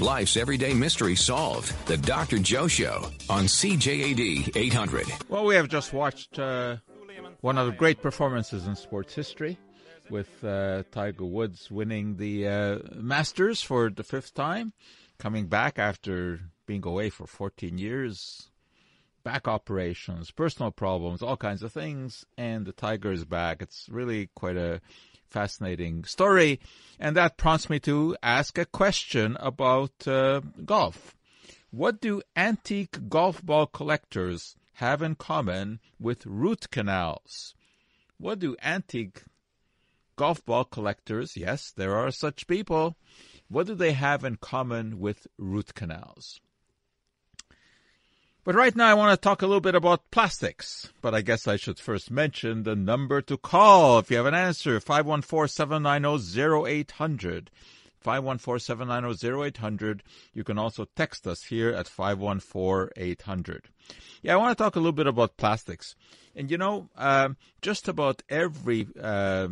Life's everyday mystery solved. The Dr. Joe Show on CJAD 800. Well, we have just watched uh, one of the great performances in sports history with uh, Tiger Woods winning the uh, Masters for the fifth time, coming back after being away for 14 years, back operations, personal problems, all kinds of things, and the Tiger is back. It's really quite a fascinating story. And that prompts me to ask a question about uh, golf. What do antique golf ball collectors have in common with root canals? What do antique golf ball collectors, yes, there are such people, what do they have in common with root canals? But right now I want to talk a little bit about plastics. But I guess I should first mention the number to call if you have an answer, 514-790-0800. 514-790-0800. You can also text us here at 514-800. Yeah, I want to talk a little bit about plastics. And you know, uh, just about every uh,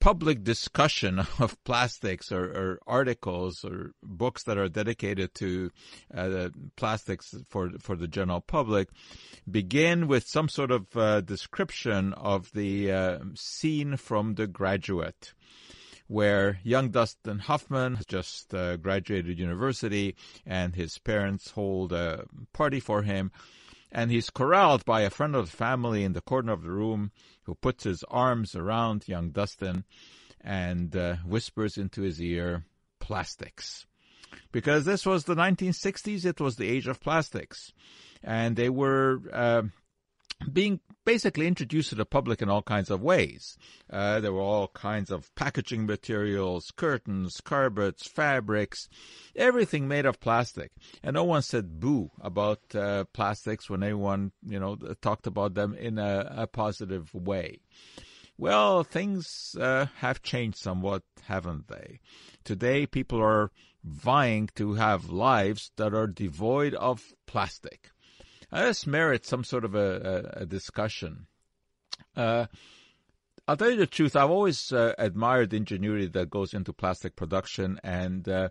public discussion of plastics or, or, articles or books that are dedicated to uh, plastics for for the general public begin with some sort of uh, description of the uh, scene from The Graduate. Where young Dustin Hoffman has just uh, graduated university and his parents hold a party for him and he's corralled by a friend of the family in the corner of the room who puts his arms around young Dustin and uh, whispers into his ear, plastics. Because this was the 1960s, it was the age of plastics. And they were uh, being basically introduced to the public in all kinds of ways. Uh, there were all kinds of packaging materials, curtains, carpets, fabrics, everything made of plastic. And no one said boo about uh, plastics when anyone, you know, talked about them in a, a positive way. Well, things uh, have changed somewhat, haven't they? Today, people are vying to have lives that are devoid of plastic. This merits some sort of a, a, a discussion. Uh, I'll tell you the truth. I've always uh, admired the ingenuity that goes into plastic production, and uh,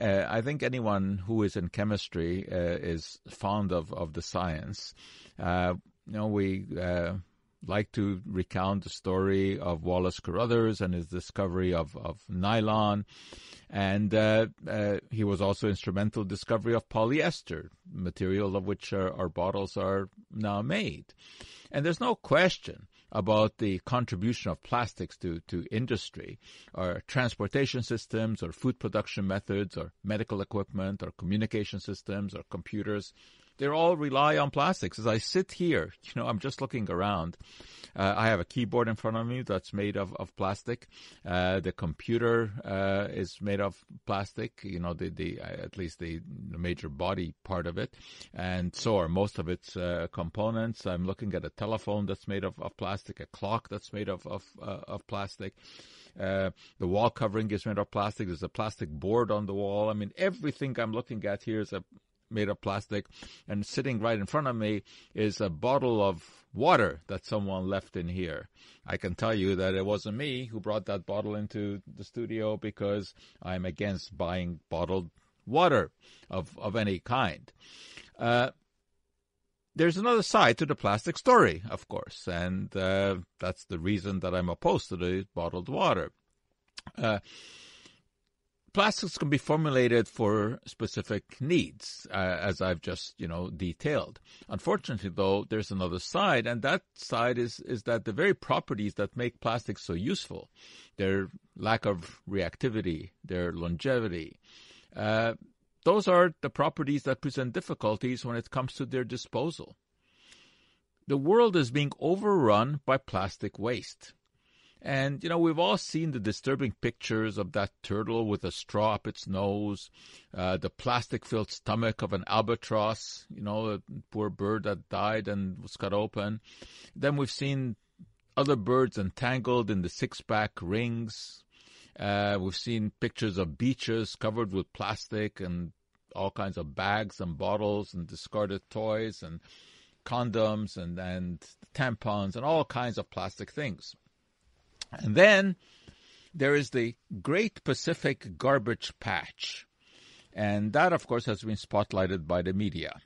uh, I think anyone who is in chemistry uh, is fond of, of the science. Uh, you know, we uh, like to recount the story of Wallace Carothers and his discovery of, of nylon. And uh, uh, he was also instrumental discovery of polyester, material of which our, our bottles are now made. And there's no question about the contribution of plastics to, to industry, or transportation systems, or food production methods, or medical equipment, or communication systems, or computers they all rely on plastics. As I sit here, you know, I'm just looking around. Uh, I have a keyboard in front of me that's made of, of plastic. Uh, the computer uh, is made of plastic, you know, the, the uh, at least the major body part of it. And so are most of its uh, components. I'm looking at a telephone that's made of, of plastic, a clock that's made of, of, uh, of plastic. Uh, the wall covering is made of plastic. There's a plastic board on the wall. I mean, everything I'm looking at here is a made of plastic, and sitting right in front of me is a bottle of water that someone left in here. I can tell you that it wasn't me who brought that bottle into the studio because I'm against buying bottled water of, of any kind. Uh, there's another side to the plastic story, of course, and uh, that's the reason that I'm opposed to the bottled water. Uh, plastics can be formulated for specific needs, uh, as I've just you know detailed. Unfortunately, though, there's another side, and that side is is that the very properties that make plastics so useful, their lack of reactivity, their longevity. Uh, those are the properties that present difficulties when it comes to their disposal. The world is being overrun by plastic waste. And, you know, we've all seen the disturbing pictures of that turtle with a straw up its nose, uh, the plastic filled stomach of an albatross, you know, a poor bird that died and was cut open. Then we've seen other birds entangled in the six pack rings. Uh, we've seen pictures of beaches covered with plastic and all kinds of bags and bottles and discarded toys and condoms and, and tampons and all kinds of plastic things. And then there is the Great Pacific Garbage Patch. And that, of course, has been spotlighted by the media.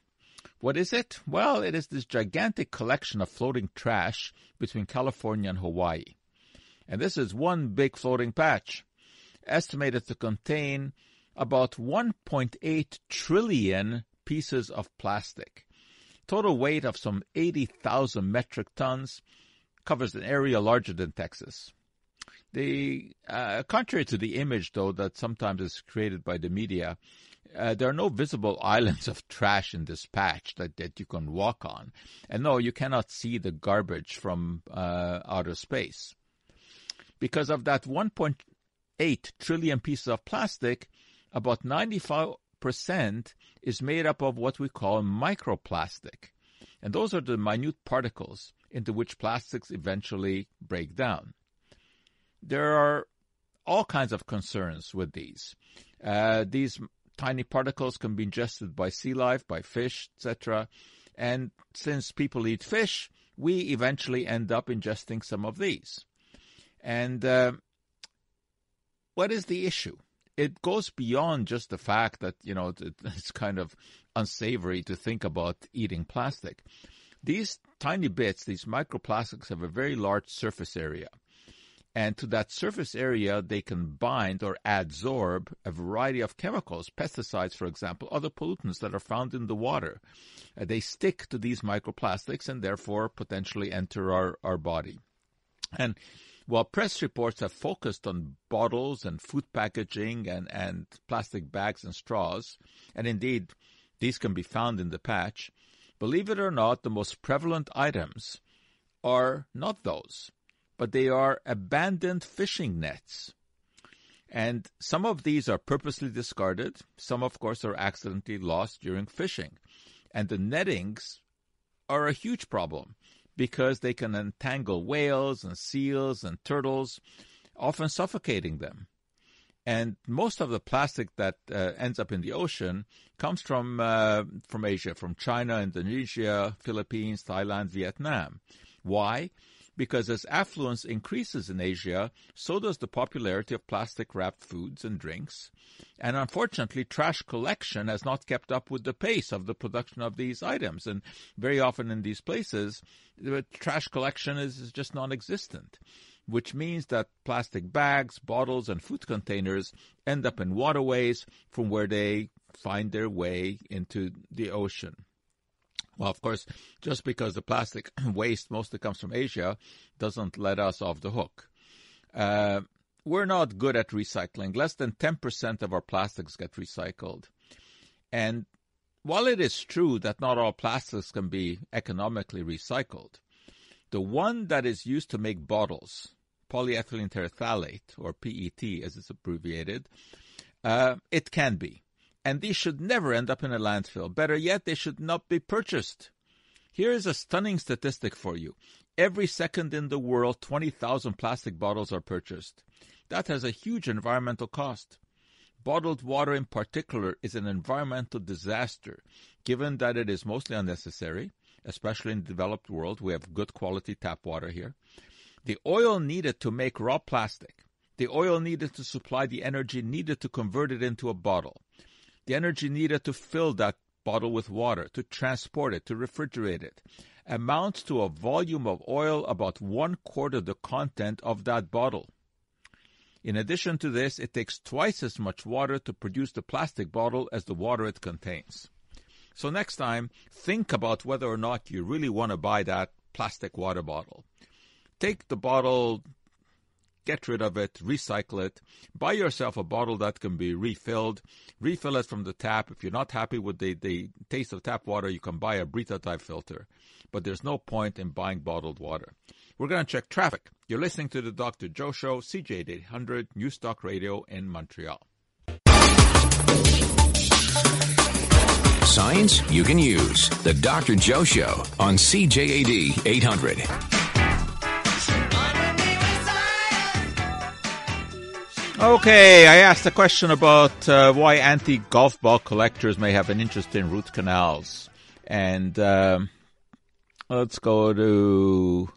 What is it? Well, it is this gigantic collection of floating trash between California and Hawaii. And this is one big floating patch, estimated to contain about 1.8 trillion pieces of plastic. Total weight of some 80,000 metric tons covers an area larger than Texas. The uh, contrary to the image, though, that sometimes is created by the media, uh, there are no visible islands of trash in this patch that, that you can walk on. And no, you cannot see the garbage from uh, outer space. Because of that 1.8 trillion pieces of plastic, about 95% is made up of what we call microplastic. And those are the minute particles into which plastics eventually break down. There are all kinds of concerns with these. Uh, these tiny particles can be ingested by sea life, by fish, etc. And since people eat fish, we eventually end up ingesting some of these. And uh, what is the issue? It goes beyond just the fact that, you know, it's kind of unsavory to think about eating plastic. These tiny bits, these microplastics, have a very large surface area. And to that surface area, they can bind or adsorb a variety of chemicals, pesticides, for example, other pollutants that are found in the water. Uh, they stick to these microplastics and therefore potentially enter our, our body. And while press reports have focused on bottles and food packaging and, and plastic bags and straws, and indeed these can be found in the patch, believe it or not, the most prevalent items are not those but they are abandoned fishing nets. And some of these are purposely discarded. Some, of course, are accidentally lost during fishing. And the nettings are a huge problem because they can entangle whales and seals and turtles, often suffocating them. And most of the plastic that uh, ends up in the ocean comes from uh, from Asia, from China, Indonesia, Philippines, Thailand, Vietnam. Why? because as affluence increases in Asia, so does the popularity of plastic wrapped foods and drinks. And unfortunately, trash collection has not kept up with the pace of the production of these items. And very often in these places, the trash collection is just non existent which means that plastic bags, bottles, and food containers end up in waterways from where they find their way into the ocean. Well, of course, just because the plastic waste mostly comes from Asia doesn't let us off the hook. Uh, we're not good at recycling. Less than 10% of our plastics get recycled. And while it is true that not all plastics can be economically recycled, the one that is used to make bottles, polyethylene terephthalate, or PET as it's abbreviated, uh, it can be and these should never end up in a landfill. Better yet, they should not be purchased. Here is a stunning statistic for you. Every second in the world, 20,000 plastic bottles are purchased. That has a huge environmental cost. Bottled water, in particular, is an environmental disaster, given that it is mostly unnecessary, especially in the developed world. We have good quality tap water here. The oil needed to make raw plastic, the oil needed to supply the energy needed to convert it into a bottle, the energy needed to fill that bottle with water, to transport it, to refrigerate it, amounts to a volume of oil about one quarter the content of that bottle. In addition to this, it takes twice as much water to produce the plastic bottle as the water it contains. So next time, think about whether or not you really want to buy that plastic water bottle. Take the bottle get rid of it, recycle it, buy yourself a bottle that can be refilled, refill it from the tap. If you're not happy with the, the taste of tap water, you can buy a Brita type filter. But there's no point in buying bottled water. We're going to check traffic. You're listening to the Dr. Joe Show, CJAD 800 News Talk Radio in Montreal. Science you can use. The Dr. Joe Show on CJAD 800. Okay, I asked a question about uh, why anti golf ball collectors may have an interest in root canals. And um, let's go to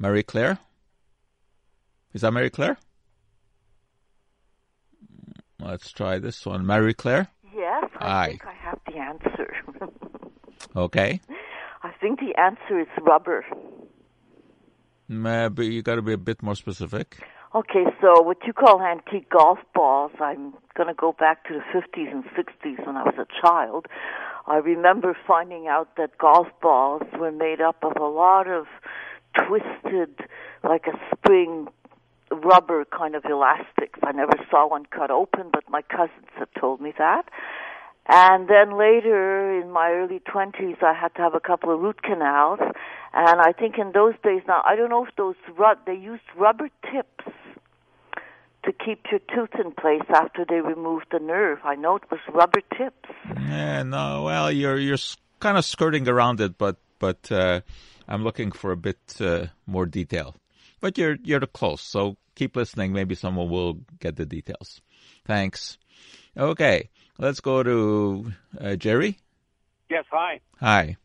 Mary Claire. Is that Mary Claire? Let's try this one. Marie Claire? Yes, I Aye. think I have the answer. Okay. I think the answer is rubber. Maybe you got to be a bit more specific. Okay, so what you call antique golf balls, I'm going to go back to the 50s and 60s when I was a child. I remember finding out that golf balls were made up of a lot of twisted, like a spring rubber kind of elastics. I never saw one cut open, but my cousins had told me that. And then later in my early 20s, I had to have a couple of root canals. And I think in those days now, I don't know if those rub, they used rubber tips to keep your tooth in place after they removed the nerve. I know it was rubber tips. Yeah, no, well, you're you're kind of skirting around it, but but uh, I'm looking for a bit uh, more detail. But you're you're close, so keep listening. Maybe someone will get the details. Thanks. Okay, let's go to uh, Jerry. Yes, hi. Hi.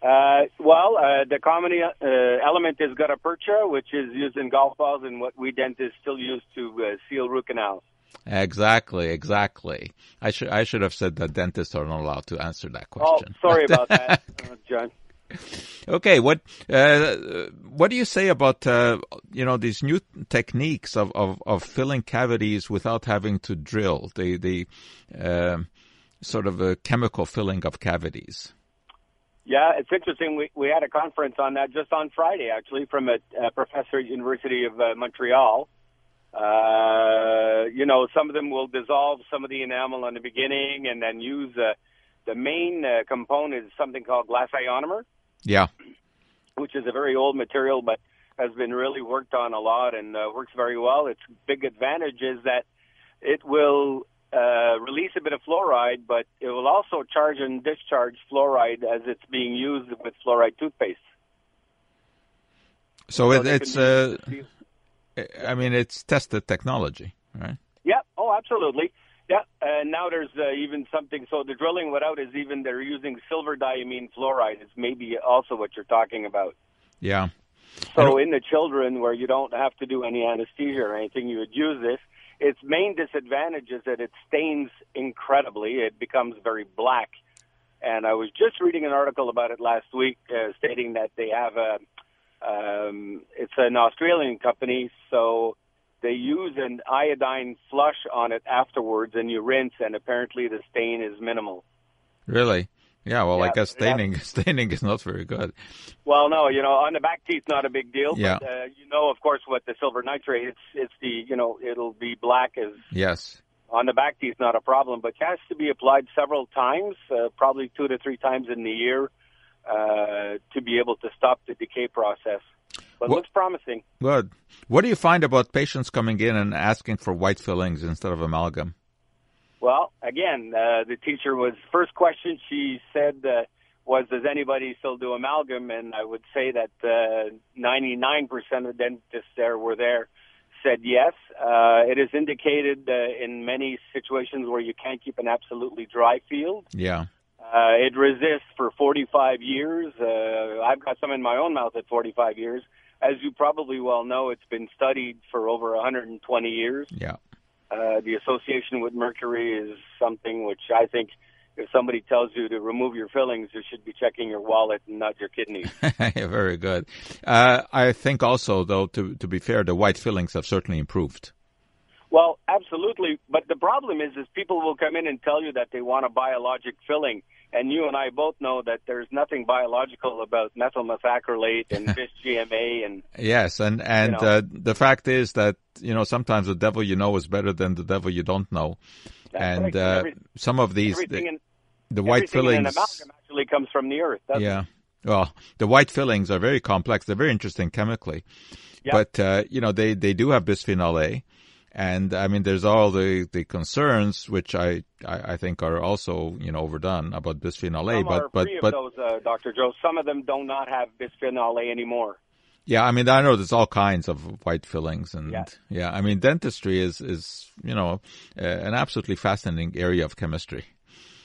Uh, well, uh, the common uh, element is gutta percha, which is used in golf balls and what we dentists still use to uh, seal root canals. Exactly, exactly. I should I should have said that dentists are not allowed to answer that question. Oh, sorry about that, uh, John. Okay, what uh, what do you say about uh, you know these new techniques of, of, of filling cavities without having to drill the the um sort of a chemical filling of cavities? Yeah, it's interesting. We we had a conference on that just on Friday, actually, from a, a professor at University of uh, Montreal. Uh, you know, some of them will dissolve some of the enamel in the beginning, and then use uh, the main uh, component is something called glass ionomer. Yeah, which is a very old material, but has been really worked on a lot and uh, works very well. Its big advantage is that it will uh, release a bit of fluoride, but it will also charge and discharge fluoride as it's being used with fluoride toothpaste. so, it, it's uh, I mean it's tested technology, right? Yeah. Oh, absolutely. Yeah. And now there's uh, even something. So the drilling without is even they're using silver diamine fluoride. Is maybe also what you're talking about. Yeah. So in the children where you don't have to do any anesthesia or anything, you would use this. Its main disadvantage is that it stains incredibly. It becomes very black. And I was just reading an article about it last week, uh, stating that they have a. Um, it's an Australian company, so they use an iodine flush on it afterwards, and you rinse, and apparently the stain is minimal. Really? Yeah. Well, I guess staining staining is not very good. Well, no, you know, on the back teeth, not a big deal. Yeah. But, uh, you know, of course, what the silver nitrate, it's it's the you know, it'll be black as Yes. on the back teeth, not a problem. But it has to be applied several times, uh, probably two to three times in the year, uh, to be able to stop the decay process. But looks promising. Good. What do you find about patients coming in and asking for white fillings instead of amalgam? Well, again, uh, the teacher was first question she said uh, was, "Does anybody still do amalgam?" And I would say that uh, 99% of dentists there were there said yes. Uh, it is indicated uh, in many situations where you can't keep an absolutely dry field. Yeah. Uh, it resists for 45 years. Uh, I've got some in my own mouth at 45 years. As you probably well know, it's been studied for over 120 years. Yeah. Uh, the association with mercury is something which I think if somebody tells you to remove your fillings, you should be checking your wallet and not your kidneys. Very good. Uh, I think also, though, to to be fair, the white fillings have certainly improved. well, absolutely. But the problem is, is people will come in and tell you that they want a biologic filling. And you and I both know that there's nothing biological about methyl methacrylate and bis GMA and Yes, and and You know. uh, the fact is that you know sometimes the devil you know is better than the devil you don't know, That's and right. uh, Every- some of these the, in the white everything in an fillings. actually comes from the earth. doesn't it? Yeah. Well, the white fillings are very complex. They're very interesting chemically, Yeah. but uh, you know they they do have bisphenol A, and I mean there's all the the concerns which I I, I think are also you know overdone about bisphenol A, Some but but but of those, uh, Dr. Joe. Some of them do not have bisphenol A anymore. Yeah, I mean, I know there's all kinds of white fillings, and yeah, Yeah. I mean, dentistry is is you know uh, an absolutely fascinating area of chemistry.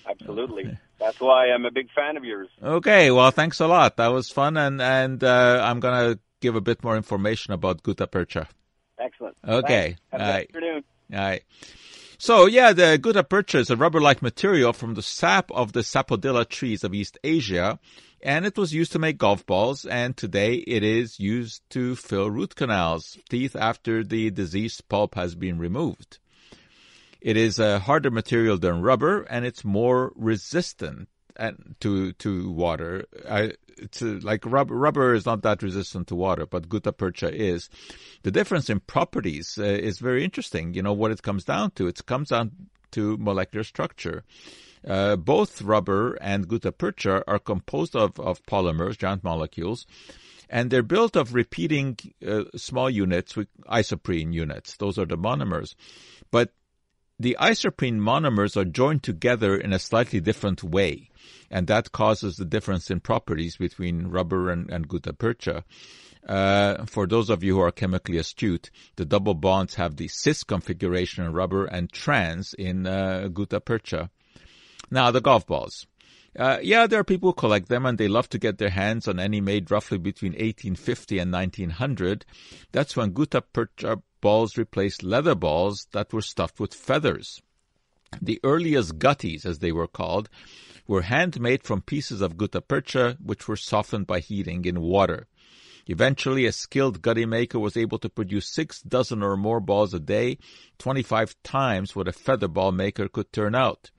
Absolutely. That's why I'm a big fan of yours. Okay, well, thanks a lot. That was fun, and and uh, I'm gonna give a bit more information about gutta percha. Excellent. Okay. Thanks. Have a All good right. afternoon. All right. So yeah, the gutta percha is a rubber-like material from the sap of the sapodilla trees of East Asia, and it was used to make golf balls, and today it is used to fill root canals, teeth after the diseased pulp has been removed. It is a harder material than rubber, and it's more resistant to to water. I, to like rubber, rubber is not that resistant to water, but gutta percha is. The difference in properties uh, is very interesting. You know what it comes down to? It comes down to molecular structure. Uh, both rubber and gutta percha are composed of, of polymers, giant molecules, and they're built of repeating uh, small units isoprene units. Those are the monomers. But the isoprene monomers are joined together in a slightly different way, and that causes the difference in properties between rubber and, and gutta percha. Uh, for those of you who are chemically astute, the double bonds have the cis configuration in rubber and trans in uh, gutta percha. Now, the golf balls. Uh, yeah, there are people who collect them and they love to get their hands on any made roughly between 1850 and 1900. That's when gutta percha balls replaced leather balls that were stuffed with feathers. The earliest gutties, as they were called, were handmade from pieces of gutta percha which were softened by heating in water. Eventually, a skilled gutty maker was able to produce six dozen or more balls a day, 25 times what a feather ball maker could turn out.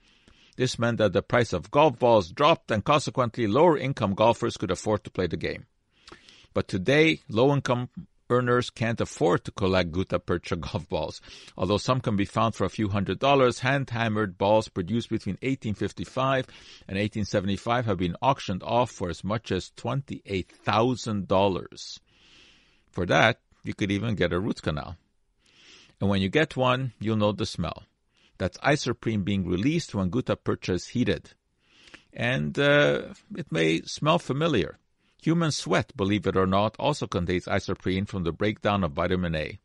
This meant that the price of golf balls dropped and consequently lower income golfers could afford to play the game. But today, low income earners can't afford to collect gutta percha golf balls. Although some can be found for a few hundred dollars, hand-hammered balls produced between 1855 and 1875 have been auctioned off for as much as $28,000. For that, you could even get a root canal. And when you get one, you'll know the smell. That's isoprene being released when gutta percha is heated. And uh, it may smell familiar. Human sweat, believe it or not, also contains isoprene from the breakdown of vitamin A.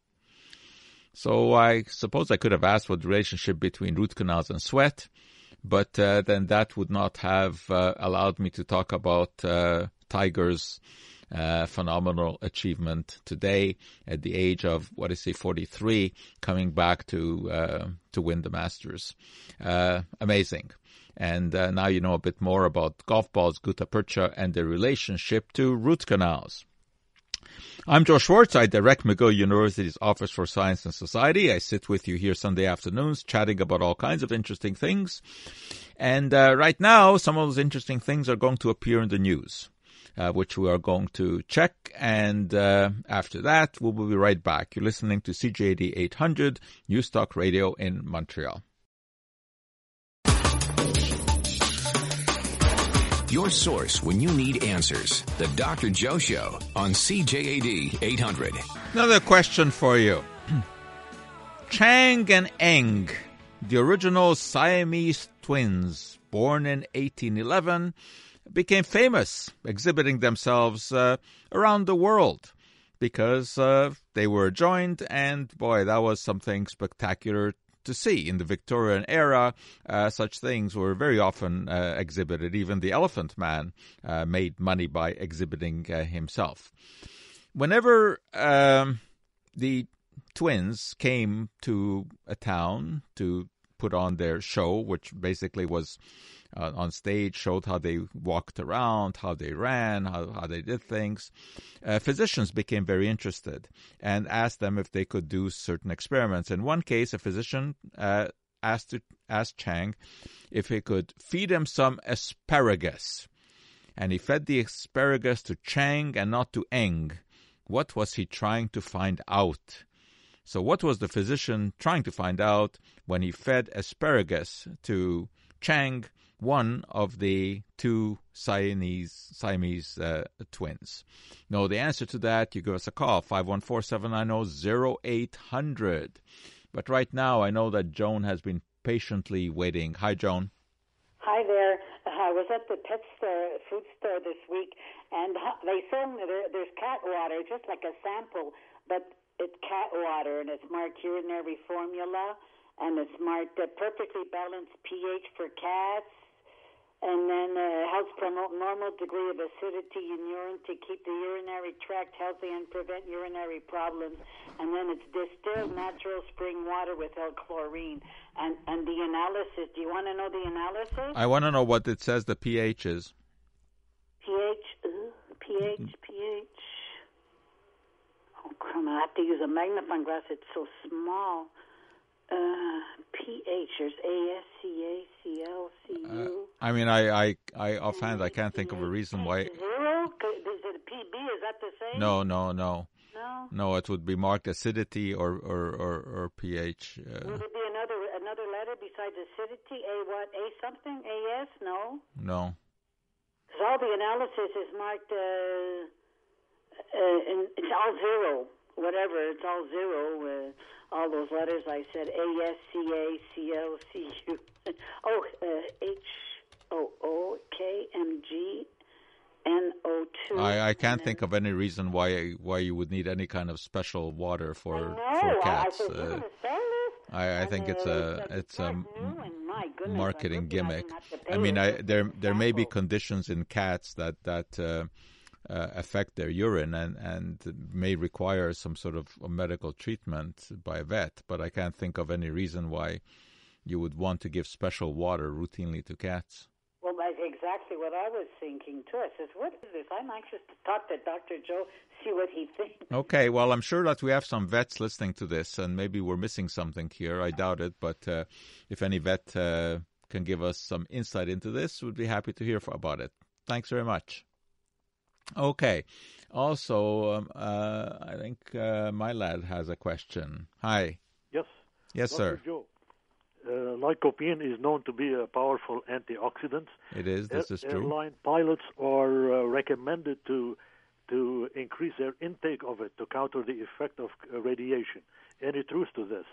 So I suppose I could have asked what the relationship between root canals and sweat, but uh, then that would not have uh, allowed me to talk about uh, Tiger's uh, phenomenal achievement today at the age of what is he 43, coming back to uh, to win the Masters. Uh, amazing. And uh, now you know a bit more about golf balls, gutta percha, and their relationship to root canals. I'm Joe Schwartz. I direct McGill University's Office for Science and Society. I sit with you here Sunday afternoons chatting about all kinds of interesting things. And uh, right now, some of those interesting things are going to appear in the news, uh, which we are going to check. And uh, after that, we will be right back. You're listening to CJAD 800 News Talk Radio in Montreal. Your source when you need answers. The Dr. Joe Show on CJAD 800. Another question for you. Chang and Eng, the original Siamese twins, born in 1811, became famous, exhibiting themselves uh, around the world because uh, they were joined, and boy, that was something spectacular to see. In the Victorian era, uh, such things were very often uh, exhibited. Even the Elephant Man uh, made money by exhibiting uh, himself. Whenever um, the twins came to a town to put on their show, which basically was uh, on stage, showed how they walked around, how they ran, how, how they did things. Uh, physicians became very interested and asked them if they could do certain experiments. In one case, a physician uh, asked, to, asked Chang if he could feed him some asparagus. And he fed the asparagus to Chang and not to Eng. What was he trying to find out? So, what was the physician trying to find out when he fed asparagus to Chang one of the two Siamese, Siamese uh, twins? Know the answer to that? You give us a call, 514-790-0800. But right now, I know that Joan has been patiently waiting. Hi, Joan. Hi there. I was at the pet store, food store this week, and they sold me there, there's cat water, just like a sample, but it's cat water, and it's marked urinary formula, and it's marked perfectly balanced pH for cats, and then uh, helps promote normal degree of acidity in urine to keep the urinary tract healthy and prevent urinary problems. And then it's distilled natural spring water without chlorine. And and the analysis. Do you want to know the analysis? I want to know what it says the pH is. pH, uh, pH, pH. Oh, come on! I have to use a magnifying glass. It's so small. Uh, pH. There's A S C A C L C U. I mean, I, I, I offhand, I can't think of a reason why. Zero? Is it a PB? Is that the same? No, no, no, No. no. It would be marked acidity or or or, or pH. Uh, Would it be another another letter besides acidity? A what? A something? A S? No. no. Because all the analysis is marked. Uh, uh, and it's all zero. Whatever. It's all zero. All those letters I said. A S C A C L C U. Oh, uh, H O O K M G N O two. I, I can't think of any reason why why you would need any kind of special water for I for I, I cats. said, you're Uh, gonna sell this? I, I think it's uh, a it's a brand new, and my goodness, I marketing gimmick. haven't had to pay I mean, I there there may be conditions in cats that that uh, uh, affect their urine and and may require some sort of a medical treatment by a vet. But I can't think of any reason why you would want to give special water routinely to cats. Well, that's exactly what I was thinking too. I says, "What is this?" I'm anxious to talk to Doctor Joe, see what he thinks. Okay, well, I'm sure that we have some vets listening to this, and maybe we're missing something here. I doubt it, but uh, if any vet uh, can give us some insight into this, we'd be happy to hear about it. Thanks very much. Okay. Also, um, uh, I think uh, Milad has a question. Hi. Yes. Yes, Dr. sir. Joe, uh, lycopene is known to be a powerful antioxidant. It is. This Air- is true. Airline pilots are uh, recommended to to increase their intake of it to counter the effect of uh, radiation. Any truth to this?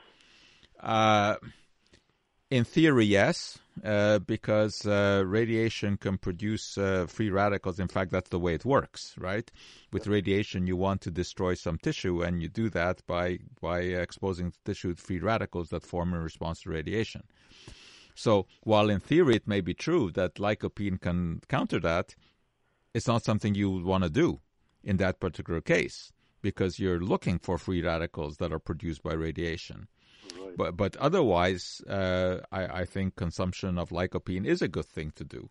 In theory, yes, uh, because uh, radiation can produce uh, free radicals. In fact, that's the way it works, right? With radiation, you want to destroy some tissue, and you do that by by exposing the tissue to free radicals that form in response to radiation. So, while in theory it may be true that lycopene can counter that, it's not something you would want to do in that particular case because you're looking for free radicals that are produced by radiation. But but otherwise, uh, I, I think consumption of lycopene is a good thing to do.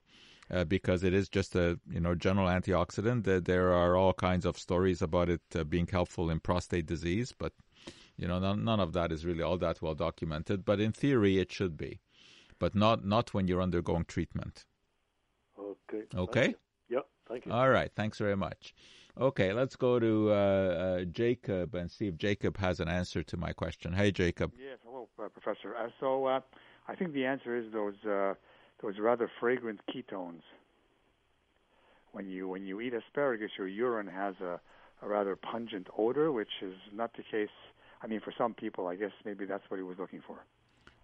Uh, because it is just a you know general antioxidant. There, there are all kinds of stories about it uh, being helpful in prostate disease, but you know none, none of that is really all that well documented. But in theory, it should be, but not not when you're undergoing treatment. Okay. Okay. Thank. Yeah. Thank you. All right, thanks very much. Okay, let's go to uh, uh, Jacob and see if Jacob has an answer to my question. Hey, Jacob. Yes, hello, uh, Professor. Uh, so uh, I think the answer is those uh, those rather fragrant ketones. When you when you eat asparagus, your urine has a, a rather pungent odor, which is not the case. I mean, for some people, I guess maybe that's what he was looking for.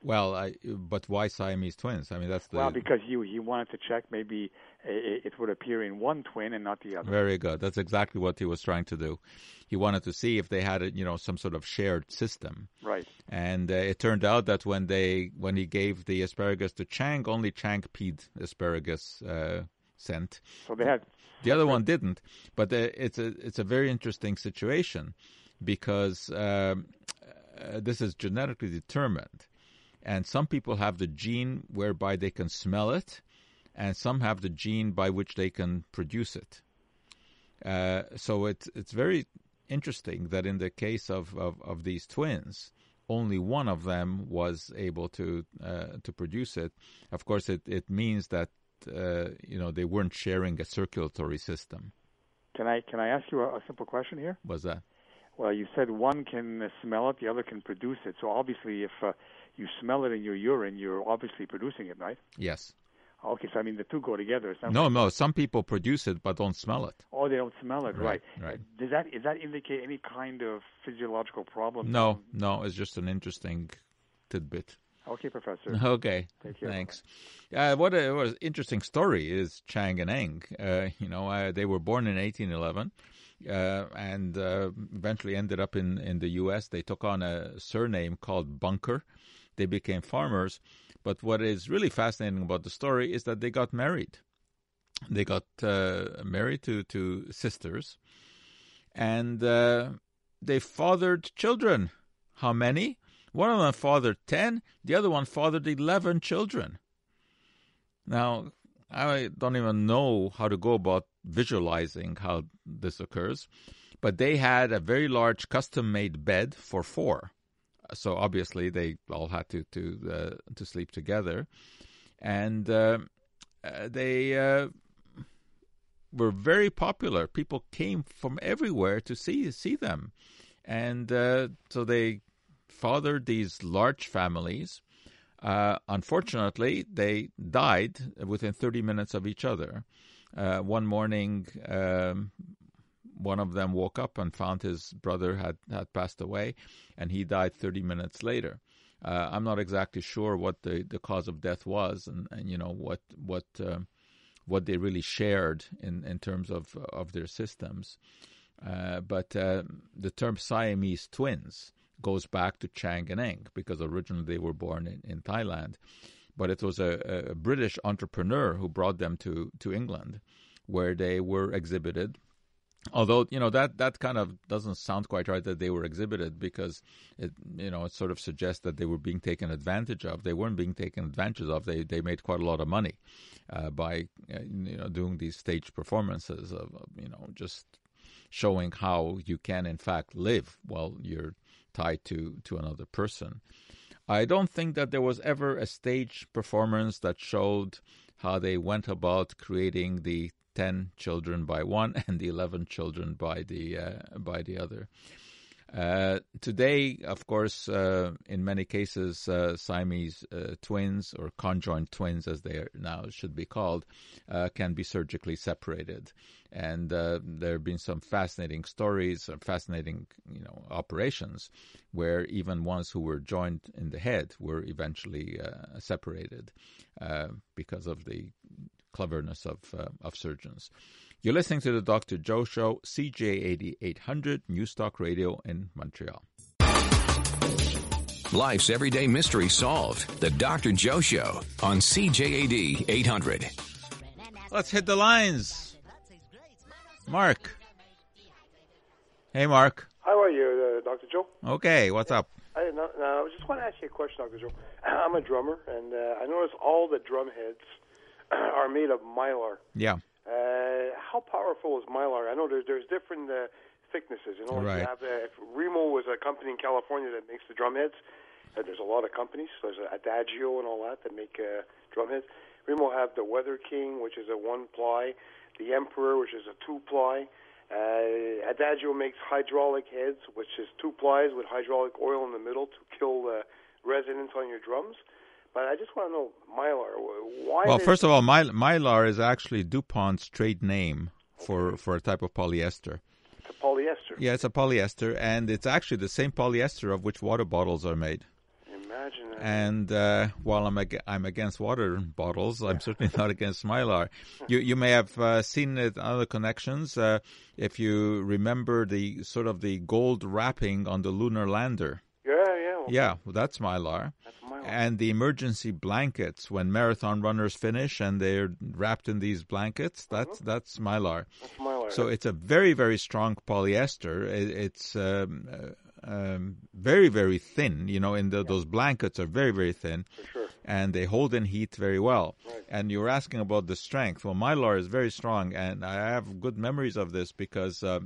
Well, I, but why Siamese twins? I mean, that's the Well, because you he wanted to check maybe it, it would appear in one twin and not the other. Very good. That's exactly what he was trying to do. He wanted to see if they had, a, you know, some sort of shared system. Right. And uh, it turned out that when they when he gave the asparagus to Chang, only Chang peed asparagus uh, scent. So they had The other one didn't. But uh, it's a it's a very interesting situation because um, uh, this is genetically determined, and some people have the gene whereby they can smell it, and some have the gene by which they can produce it. Uh, so it's it's very interesting that in the case of, of, of these twins, only one of them was able to uh, to produce it. Of course, it, it means that uh, you know they weren't sharing a circulatory system. Can I can I ask you a, a simple question here? Was that? Well, you said one can smell it, the other can produce it. So obviously, if uh, you smell it in your urine, you're obviously producing it, right? Yes. Okay, so I mean the two go together. No, like- no. Some people produce it but don't smell it. Oh, they don't smell it, right? Right, right. Does that does that indicate any kind of physiological problem? No, no. It's just an interesting tidbit. Okay, Professor. Okay, Take care. thanks. Uh, what a what an interesting story is Chang and Eng. Uh, you know, uh, they were born in 1811, uh, and uh, eventually ended up in, in the U.S. They took on a surname called Bunker. They became farmers. But what is really fascinating about the story is that they got married. They got uh, married to, to sisters, and uh, they fathered children. How many? One of them fathered 10, the other one fathered 11 children. Now, I don't even know how to go about visualizing how this occurs, but they had a very large custom made bed for four. So obviously they all had to to uh, to sleep together, and uh, uh they were very popular. People came from everywhere to see see them, and uh, so they fathered these large families. Uh, unfortunately, they died within 30 minutes of each other. Uh, one morning, um, one of them woke up and found his brother had, had passed away, and he died 30 minutes later. Uh, I'm not exactly sure what the, the cause of death was, and, and you know what what uh, what they really shared in, in terms of of their systems. Uh, but uh, the term Siamese twins goes back to Chang and Eng because originally they were born in, in Thailand. But it was a, a British entrepreneur who brought them to, to England where they were exhibited although you know that that kind of doesn't sound quite right that they were exhibited because it you know it sort of suggests that they were being taken advantage of they weren't being taken advantage of they they made quite a lot of money uh, by uh, you know doing these stage performances of, of, you know just showing how you can in fact live while you're tied to, to another person. I don't think that there was ever a stage performance that showed how they went about creating the 10 children by one and the 11 children by the uh, by the other. Uh, today, of course, uh, in many cases, uh, Siamese uh, twins or conjoined twins, as they now should be called, uh, can be surgically separated. And there have been some fascinating stories, fascinating, you know, operations where even ones who were joined in the head were eventually separated because of the cleverness of of surgeons. You're listening to the Dr. Joe Show, CJAD 800 News Talk Radio in Montreal. Life's everyday mystery solved. The Dr. Joe Show on CJAD 800. Let's hit the lines. Mark. Hey, Mark. How are you, uh, Dr. Joe? Okay, what's up? I, no, no, I just want to ask you a question, Dr. Joe. I'm a drummer, and uh, I notice all the drum heads are made of mylar. Yeah. Uh, how powerful is mylar? I know there's there's different uh, thicknesses. You know, right. you have uh, if Remo was a company in California that makes the drum heads. Uh, there's a lot of companies. There's Adagio and all that that make uh, drum heads. Remo have the Weather King, which is a one ply, the Emperor, which is a two ply. Uh, Adagio makes hydraulic heads, which is two plies with hydraulic oil in the middle to kill the resonance on your drums. But I just want to know mylar. Why? Well, first of all, my, mylar is actually DuPont's trade name for for a type of polyester. It's a polyester. Yeah, it's a polyester, and it's actually the same polyester of which water bottles are made. Imagine that. And uh, while I'm ag- I'm against water bottles, I'm certainly not against mylar. You you may have uh, seen it on other connections. Uh, if you remember the sort of the gold wrapping on the lunar lander. Yeah, yeah. Well, yeah, well, that's mylar. That's mylar. And the emergency blankets when marathon runners finish and they're wrapped in these blankets, that's uh-huh. that's mylar. That's mylar. So it's a very very strong polyester. It, it's um, uh, um, very very thin. You know, in the, those blankets are very very thin. Sure. And they hold in heat very well. Right. And you were asking about the strength. Well, mylar is very strong, and I have good memories of this because. Uh,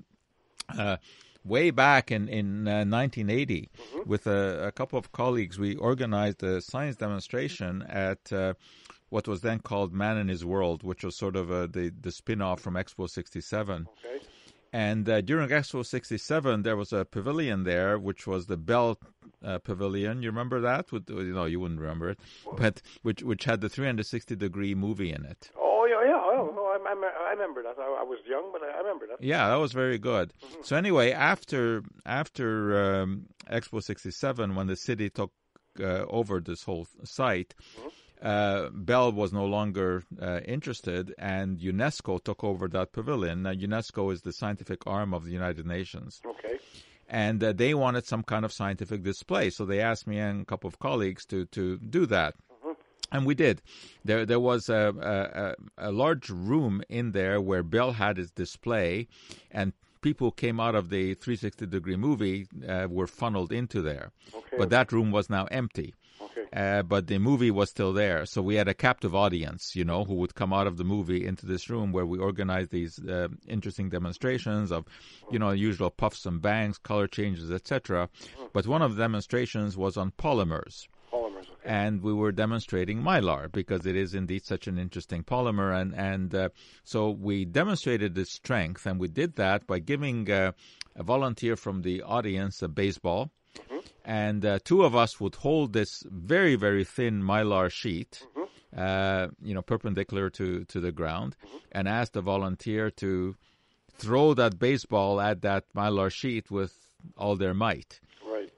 uh, way back in in uh, 1980 Mm-hmm. with a, a, couple of colleagues we organized a science demonstration at uh, what was then called Man and His World which was sort of a, the the spin-off from expo 67 Okay. and uh, during expo 67 there was a pavilion there which was the bell uh, pavilion. You remember that? With you know you wouldn't remember it. But which which had the 360 degree movie in it. Oh yeah, yeah. Oh, no, I, I, I remember that. I, I was young, but I, I remember that. Yeah, that was very good. Mm-hmm. So anyway, after after um, Expo '67, when the city took uh, over this whole site, Mm-hmm. uh, Bell was no longer uh, interested, and UNESCO took over that pavilion. Now, UNESCO is the scientific arm of the United Nations. Okay. And uh, they wanted some kind of scientific display, so they asked me and a couple of colleagues to, to do that. And we did. There, there was a, a, a large room in there where Bell had his display, and people came out of the 360 degree movie uh, were funneled into there. Okay. But that room was now empty. Okay. Uh, but the movie was still there. So we had a captive audience, you know, who would come out of the movie into this room where we organized these uh, interesting demonstrations of, you know, usual puffs and bangs, color changes, etc. But one of the demonstrations was on polymers. And we were demonstrating mylar because it is indeed such an interesting polymer, and and uh, so we demonstrated its strength, and we did that by giving uh, a volunteer from the audience a baseball, and uh, two of us would hold this very very thin mylar sheet, uh, you know, perpendicular to to the ground, and ask the volunteer to throw that baseball at that mylar sheet with all their might.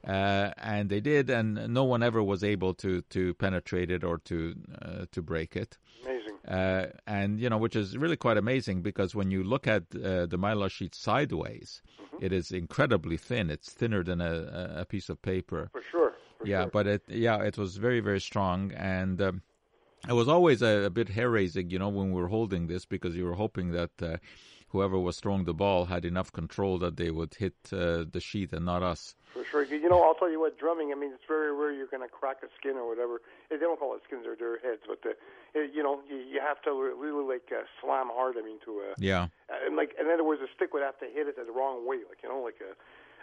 Uh, and they did, and no one ever was able to to penetrate it or to uh, to break it. Amazing. Uh, and you know, which is really quite amazing because when you look at uh, the mylar sheet sideways, it is incredibly thin. It's thinner than a, a piece of paper. For sure. For yeah, sure. but it yeah, it was very very strong, and um, it was always a, a bit hair raising, you know, when we were holding this because you were hoping that. Uh, Whoever was throwing the ball had enough control that they would hit uh, the sheet and not us. For sure. You know, I'll tell you what, drumming, I mean, it's very rare you're going to crack a skin or whatever. They don't call it skins, they're, they're heads, but, the, you know, you, you have to really, like, uh, slam hard, I mean, to, uh, Yeah. and like, in other words, a stick would have to hit it the wrong way, like, you know, like, a,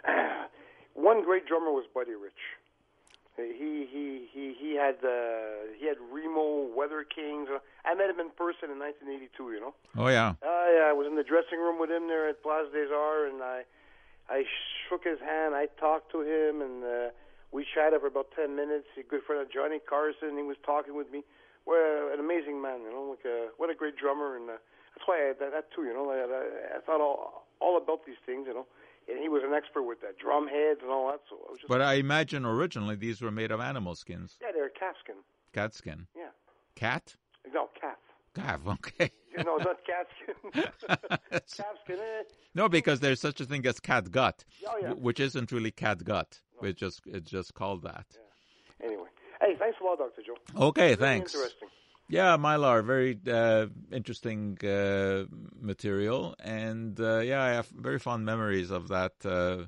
one great drummer was Buddy Rich. He he he he had uh, he had Remo, Weather Kings. I met him in person in 1982. You know. Oh yeah. Uh, yeah, I was in the dressing room with him there at Place des Arts, and I I shook his hand. I talked to him, and uh, we chatted for about ten minutes. He's a good friend of Johnny Carson. He was talking with me. Well, an amazing man, you know. Like uh, what a great drummer, and uh, that's why I, that, that too, you know. I, I, I thought all all about these things, you know. And he was an expert with that drum heads and all that. So I was just But I imagine originally these were made of animal skins, yeah, they're calf skin. cat skin. Yeah, Cat? no calf. Calf. Okay. You know, not cat skin. calf skin. Eh. no, because there's such a thing as cat gut, Oh, yeah. which isn't really cat gut. It's just it's just called that. Anyway, hey, thanks a lot, Doctor Joe. Okay, Very thanks. Interesting. Yeah, mylar, very uh, interesting uh, material, and uh, yeah, I have very fond memories of that uh,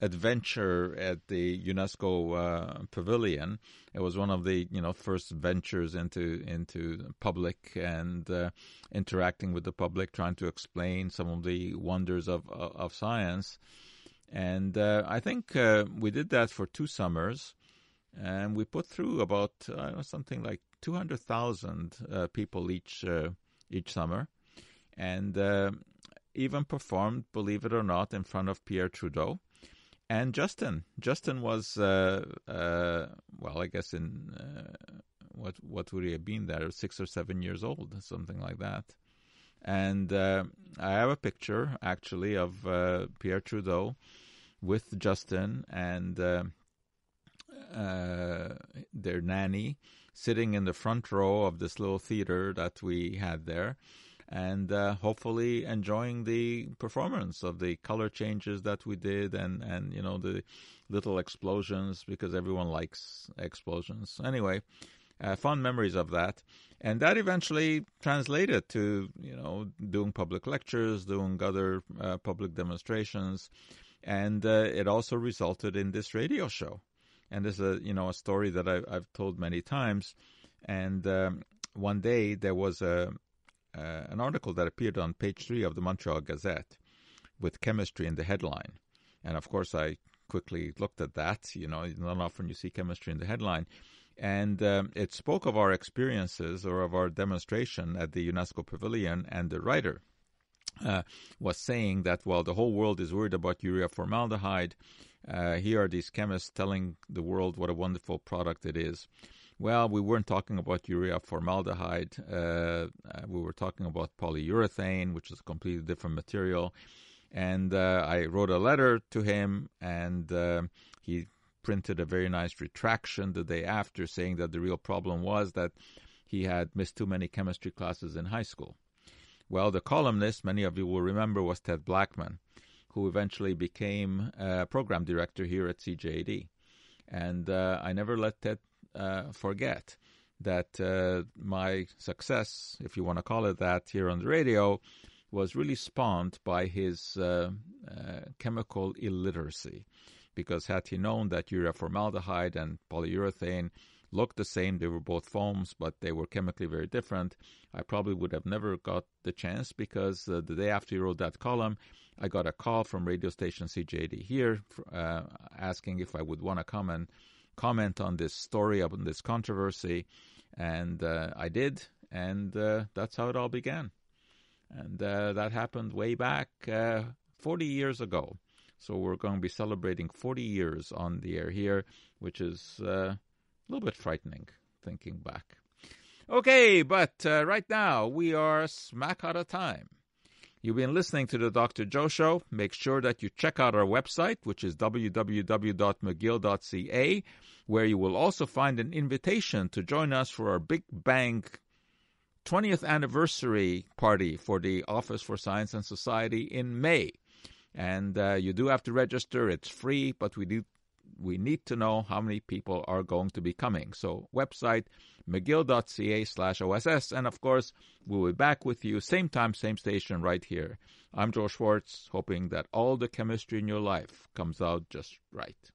adventure at the UNESCO uh, pavilion. It was one of the you know first ventures into into public and uh, interacting with the public, trying to explain some of the wonders of of, science. And I think we did that for two summers, and we put through about something like two hundred thousand uh, people each uh, each summer, and uh, even performed, believe it or not, in front of Pierre Trudeau and Justin. Justin was uh, well, I guess in what what would he have been there? Six or seven years old, something like that. And uh, I have a picture actually of uh, Pierre Trudeau with Justin and uh, their nanny sitting in the front row of this little theater that we had there and uh, hopefully enjoying the performance of the color changes that we did and, and you know the little explosions because everyone likes explosions. Anyway uh, fond memories of that. And that eventually translated to you know doing public lectures doing other uh, public demonstrations. And uh, it also resulted in this radio show and this is a you know a story that I've, I've told many times and um, one day there was a uh, an article that appeared on page three of the Montreal Gazette with chemistry in the headline. And of course, I quickly looked at that. You know, not often you see chemistry in the headline. And um, it spoke of our experiences or of our demonstration at the UNESCO Pavilion, and the writer uh, was saying that while the whole world is worried about urea formaldehyde, uh, here are these chemists telling the world what a wonderful product it is. Well, we weren't talking about urea formaldehyde. Uh, uh, we were talking about polyurethane, which is a completely different material. And uh, I wrote a letter to him, and uh, he printed a very nice retraction the day after saying that the real problem was that he had missed too many chemistry classes in high school. Well, the columnist, many of you will remember, was Ted Blackman, who eventually became a program director here at CJAD. And uh, I never let Ted uh, forget that uh, my success, if you want to call it that, here on the radio was really spawned by his uh, uh, chemical illiteracy. Because had he known that urea formaldehyde and polyurethane looked the same, they were both foams, but they were chemically very different, I probably would have never got the chance because uh, the day after he wrote that column, I got a call from radio station CJAD here uh, asking if I would want to come and comment on this story, on this controversy, and uh, I did, and uh, that's how it all began. And uh, that happened way back uh, 40 years ago. So we're going to be celebrating 40 years on the air here, which is uh, a little bit frightening thinking back. Okay, but uh, right now we are smack out of time. You've been listening to the Dr. Joe Show. Make sure that you check out our website, which is www.mcgill.ca, where you will also find an invitation to join us for our Big Bang 20th anniversary party for the Office for Science and Society in May. And uh, you do have to register. It's free, but we do we need to know how many people are going to be coming. So website mcgill.ca slash OSS. And of course, we'll be back with you same time, same station right here. I'm Joe Schwarcz, hoping that all the chemistry in your life comes out just right.